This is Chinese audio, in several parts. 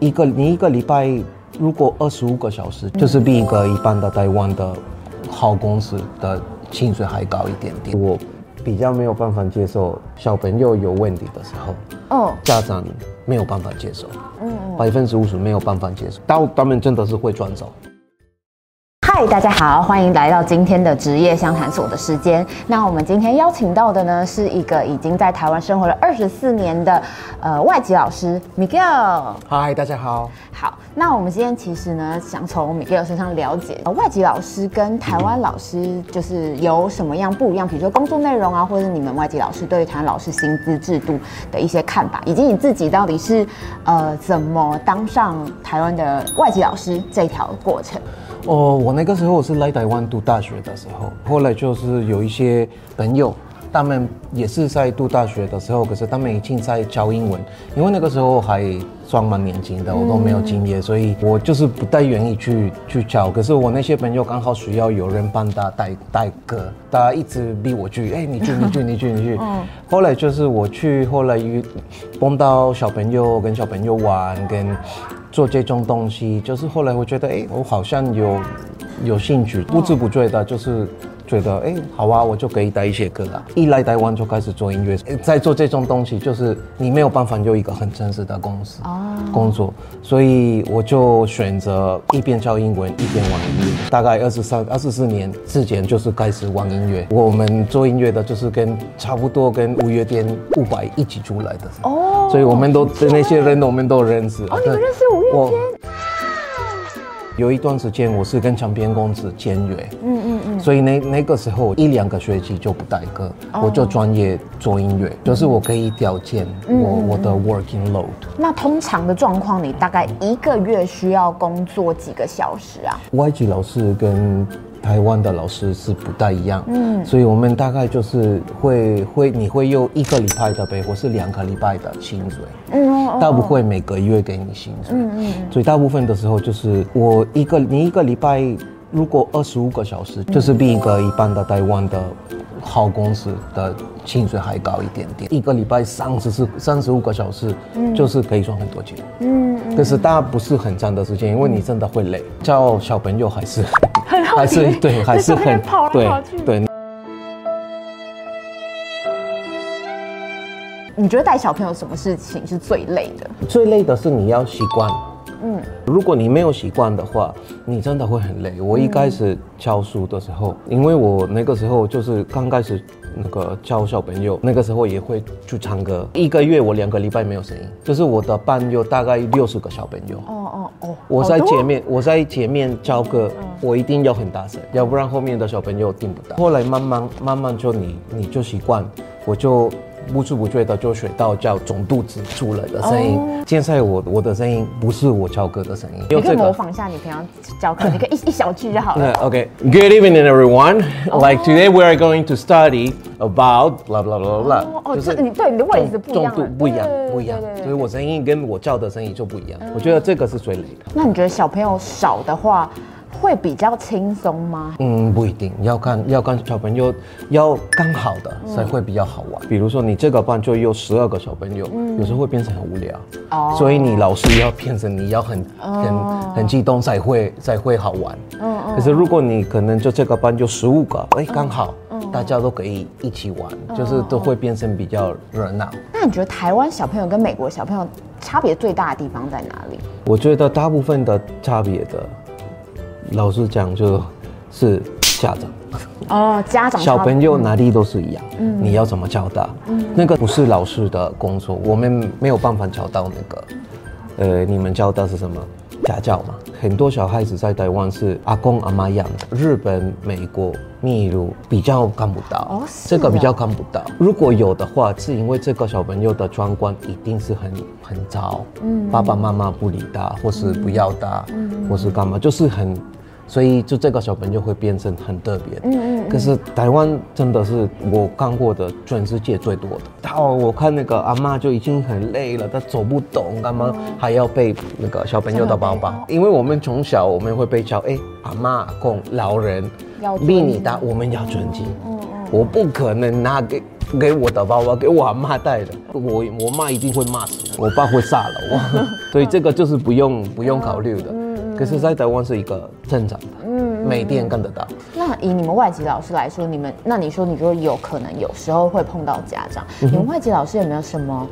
一个你一个礼拜如果二十五个小时，就是比一个一般的台湾的好公司的薪水还高一点点。我比较没有办法接受小朋友有问题的时候，哦，家长没有办法接受，嗯，百分之五十没有办法接受，到他们真的是会转走。嗨，大家好，欢迎来到今天的职业相谈所的时间。那我们今天邀请到的呢，是一个已经在台湾生活了二十四年的呃外籍老师 Miguel。嗨，大家好。好，那我们今天其实呢，想从 Miguel 身上了解，呃，外籍老师跟台湾老师就是有什么样不一样？比如说工作内容啊，或者是你们外籍老师对于台湾老师薪资制度的一些看法，以及你自己到底是呃怎么当上台湾的外籍老师这条过程。哦，我那个时候我是来台湾读大学的时候，后来就是有一些朋友，他们也是在读大学的时候，可是他们已经在教英文，因为那个时候还算蛮年轻的，我都没有经验，所以我就是不太愿意去去教。可是我那些朋友刚好需要有人帮他带带课，大家一直逼我去，哎，你去，你去，你去，你去。嗯。后来就是我去，后来遇碰到小朋友，跟小朋友玩，跟。做这种东西，就是后来我觉得，哎，我好像有有兴趣，不知不觉的，就是觉得，哎，好啊，我就可以带一些歌啊。一来台湾就开始做音乐，在做这种东西，就是你没有办法有一个很正式的公司工作，所以我就选择一边教英文，一边玩音乐。大概二十三、二十四年之前，就是开始玩音乐。我们做音乐的，就是跟差不多跟五月天、伍佰一起出来的。哦，所以我们都那些人，我们都认识。哦，你们认识伍？我有一段时间我是跟唱片公司签约，嗯嗯嗯，所以那那个时候一两个学期就不带课，我就专业做音乐，就是我可以调件我我的 working load。那通常的状况，你大概一个月需要工作几个小时啊？外籍老师跟台湾的老师是不太一样，嗯，所以我们大概就是会会你会用一个礼拜的背，或是两个礼拜的薪水，嗯，他不会每个月给你薪水，嗯嗯，所以大部分的时候就是我一个你一个礼拜如果二十五个小时，就是比一个一般的台湾的好公司的薪水还高一点点，一个礼拜三十四三十五个小时，就是可以赚很多钱，嗯，但是大家不是很长的时间，因为你真的会累，教小朋友还是。还是对，还是很跑来跑去。对。你觉得带小朋友什么事情是最累的？最累的是你要习惯。嗯。如果你没有习惯的话，你真的会很累。我一开始教书的时候，因为我那个时候就是刚开始。那个教小朋友，那个时候也会去唱歌。一个月我两个礼拜没有声音，就是我的班有大概六十个小朋友。哦哦哦！我在前面，我在前面教歌，我一定要很大声，要不然后面的小朋友听不到。后来慢慢慢慢就你你就习惯，我就。不知不觉的就学到叫总肚子出来的声音。Oh. 现在我我的声音不是我教歌的声音，你可以模仿一下你平常教课，你可以一一小句就好了。OK, Good evening, everyone. Like today, we are going to study about blah blah blah blah. 哦，就是你对你的位置不一样，重度不一样，不一样。所以我声音跟我叫的声音就不一样。我觉得这个是最累的。那你觉得小朋友少的话？会比较轻松吗？嗯，不一定，要看要看小朋友，要刚好的才会比较好玩。嗯、比如说你这个班就有十二个小朋友，嗯、有时候会变成很无聊，哦，所以你老师要变成你要很、哦、很很激动才会才会好玩。嗯嗯。可是如果你可能就这个班就十五个，哎，刚好，大家都可以一起玩，嗯、就是都会变成比较热闹。那你觉得台湾小朋友跟美国小朋友差别最大的地方在哪里？我觉得大部分的差别的。老实讲，就是家长哦，家长小朋友哪里都是一样，嗯，你要怎么教他？嗯，那个不是老师的工作，我们没有办法教到那个，呃，你们教的是什么？家教嘛。很多小孩子在台湾是阿公阿妈养的，日本、美国、秘鲁比较看不到，哦，这个比较看不到。如果有的话，是因为这个小朋友的状况一定是很很糟，嗯，爸爸妈妈不理他，或是不要他，嗯，或是干嘛，就是很。所以就这个小朋友会变成很特别，嗯嗯。可是台湾真的是我看过的全世界最多的。他我看那个阿妈就已经很累了，她走不动，干嘛还要背那个小朋友的包包？因为我们从小我们会被教，哎，阿嬷、阿公、老人比你大，我们要尊敬。嗯嗯。我不可能拿给给我的包包给我阿妈带的。我我妈一定会骂死我，我爸会杀了我，所以这个就是不用不用考虑的。可是，在台湾是一个正常的，嗯，每天看得到。那以你们外籍老师来说，你们那你说，你说有可能有时候会碰到家长，你们外籍老师有没有什么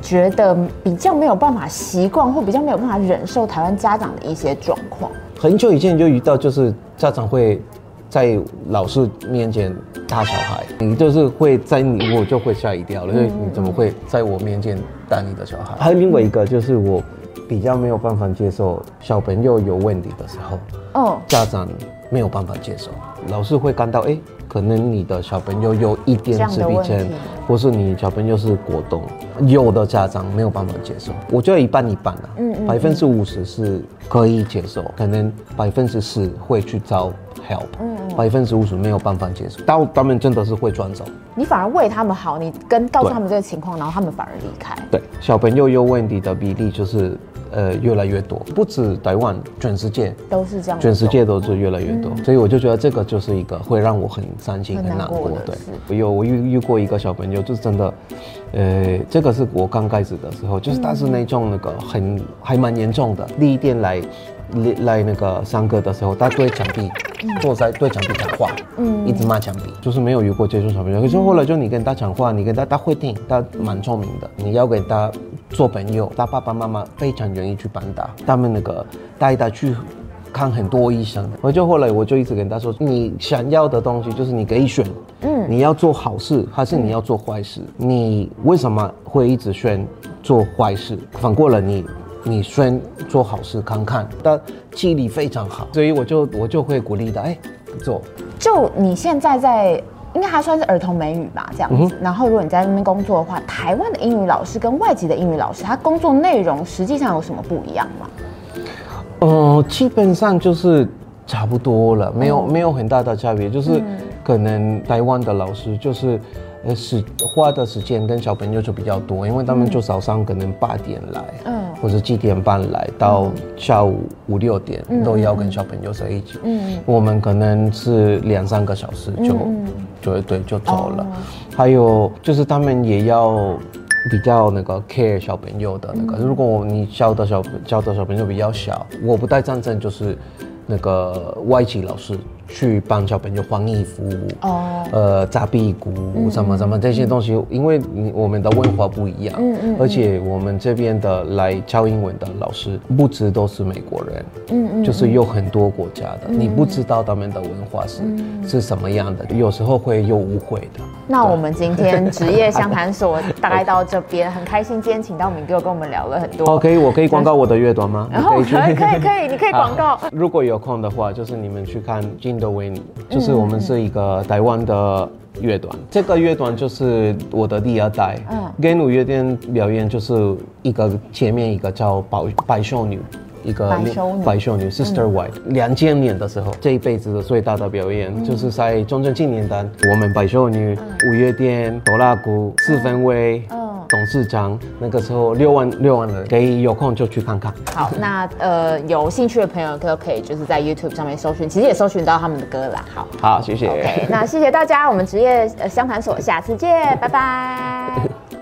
觉得比较没有办法习惯，或比较没有办法忍受台湾家长的一些状况？很久以前就遇到，就是家长会在老师面前打小孩，你就是会在你我就会吓一跳了，因为你怎么会在我面前打你的小孩？还有另外一个就是我。比较没有办法接受小朋友有问题的时候，哦，家长没有办法接受，老师会感到，哎，可能你的小朋友有一点自闭症，或是你小朋友是果冻，有的家长没有办法接受，我觉得一半一半啊，嗯，百分之五十是可以接受，可能百分之十会去找 help，嗯，百分之五十没有办法接受，到他们真的是会转走，你反而为他们好，你跟告诉他们这个情况，然后他们反而离开，对，小朋友有问题的比例就是。呃，越来越多，不止台湾，全世界。都是这样，全世界都是越来越多，嗯、所以我就觉得这个就是一个会让我很伤心、很难过。对，我有我遇遇过一个小朋友，就是真的，呃，这个是我刚开始的时候，就是他是那种那个很还蛮严重的。第一天来来那个上课的时候，他对墙壁坐在对墙壁讲话，嗯，一直骂墙壁，就是没有遇过接触小朋友。可是后来就你跟他讲话，你跟他他会听，他蛮聪明的，你要给他。做朋友，他爸爸妈妈非常愿意去帮他，他们那个带他去看很多医生。我就后来我就一直跟他说，你想要的东西就是你可以选，嗯，你要做好事还是你要做坏事？你为什么会一直选做坏事？反过来你你选做好事看看，但记忆力非常好，所以我就我就会鼓励他，哎，做。就你现在在。应该还算是儿童美语吧，这样子。嗯、然后，如果你在那边工作的话，台湾的英语老师跟外籍的英语老师，他工作内容实际上有什么不一样吗？呃，基本上就是差不多了，没有、嗯、没有很大的差别，就是可能台湾的老师就是。呃，是花的时间跟小朋友就比较多，因为他们就早上可能八点来，嗯，或者七点半来，到下午五六点都要跟小朋友在一起。嗯，我们可能是两三个小时就，嗯、就对就走了。哦、还有就是他们也要比较那个 care 小朋友的那个，嗯、如果你教的小教的小朋友比较小，我不太赞成就是那个外籍老师。去帮小朋友换衣服，哦，呃，扎屁股什么什么这些东西，因为我们的文化不一样，嗯嗯，而且我们这边的来教英文的老师不止都是美国人，嗯嗯，就是有很多国家的，你不知道他们的文化是是什么样的，有时候会有误会的。那我们今天职业相谈所大概到这边，很开心今天请到敏哥跟我们聊了很多。OK，我可以广告我的乐团吗？然后可以可以可以，你可以广告。如果有空的话，就是你们去看金。的维尼，就是我们是一个台湾的乐团，嗯、这个乐团就是我的第二代。嗯，跟五月天表演就是一个前面一个叫白白秀女，一个白秀女，白秀女 Sister White。两千、嗯、年的时候，这一辈子的最大的表演、嗯、就是在中正纪念堂，我们白秀女、五、嗯、月天、哆啦 A 四分卫。嗯董事长那个时候六万六万人，可以有空就去看看。好，那呃有兴趣的朋友都可以就是在 YouTube 上面搜寻，其实也搜寻到他们的歌啦。好，好，谢谢。OK，那谢谢大家，我们职业相谈所下次见，拜拜。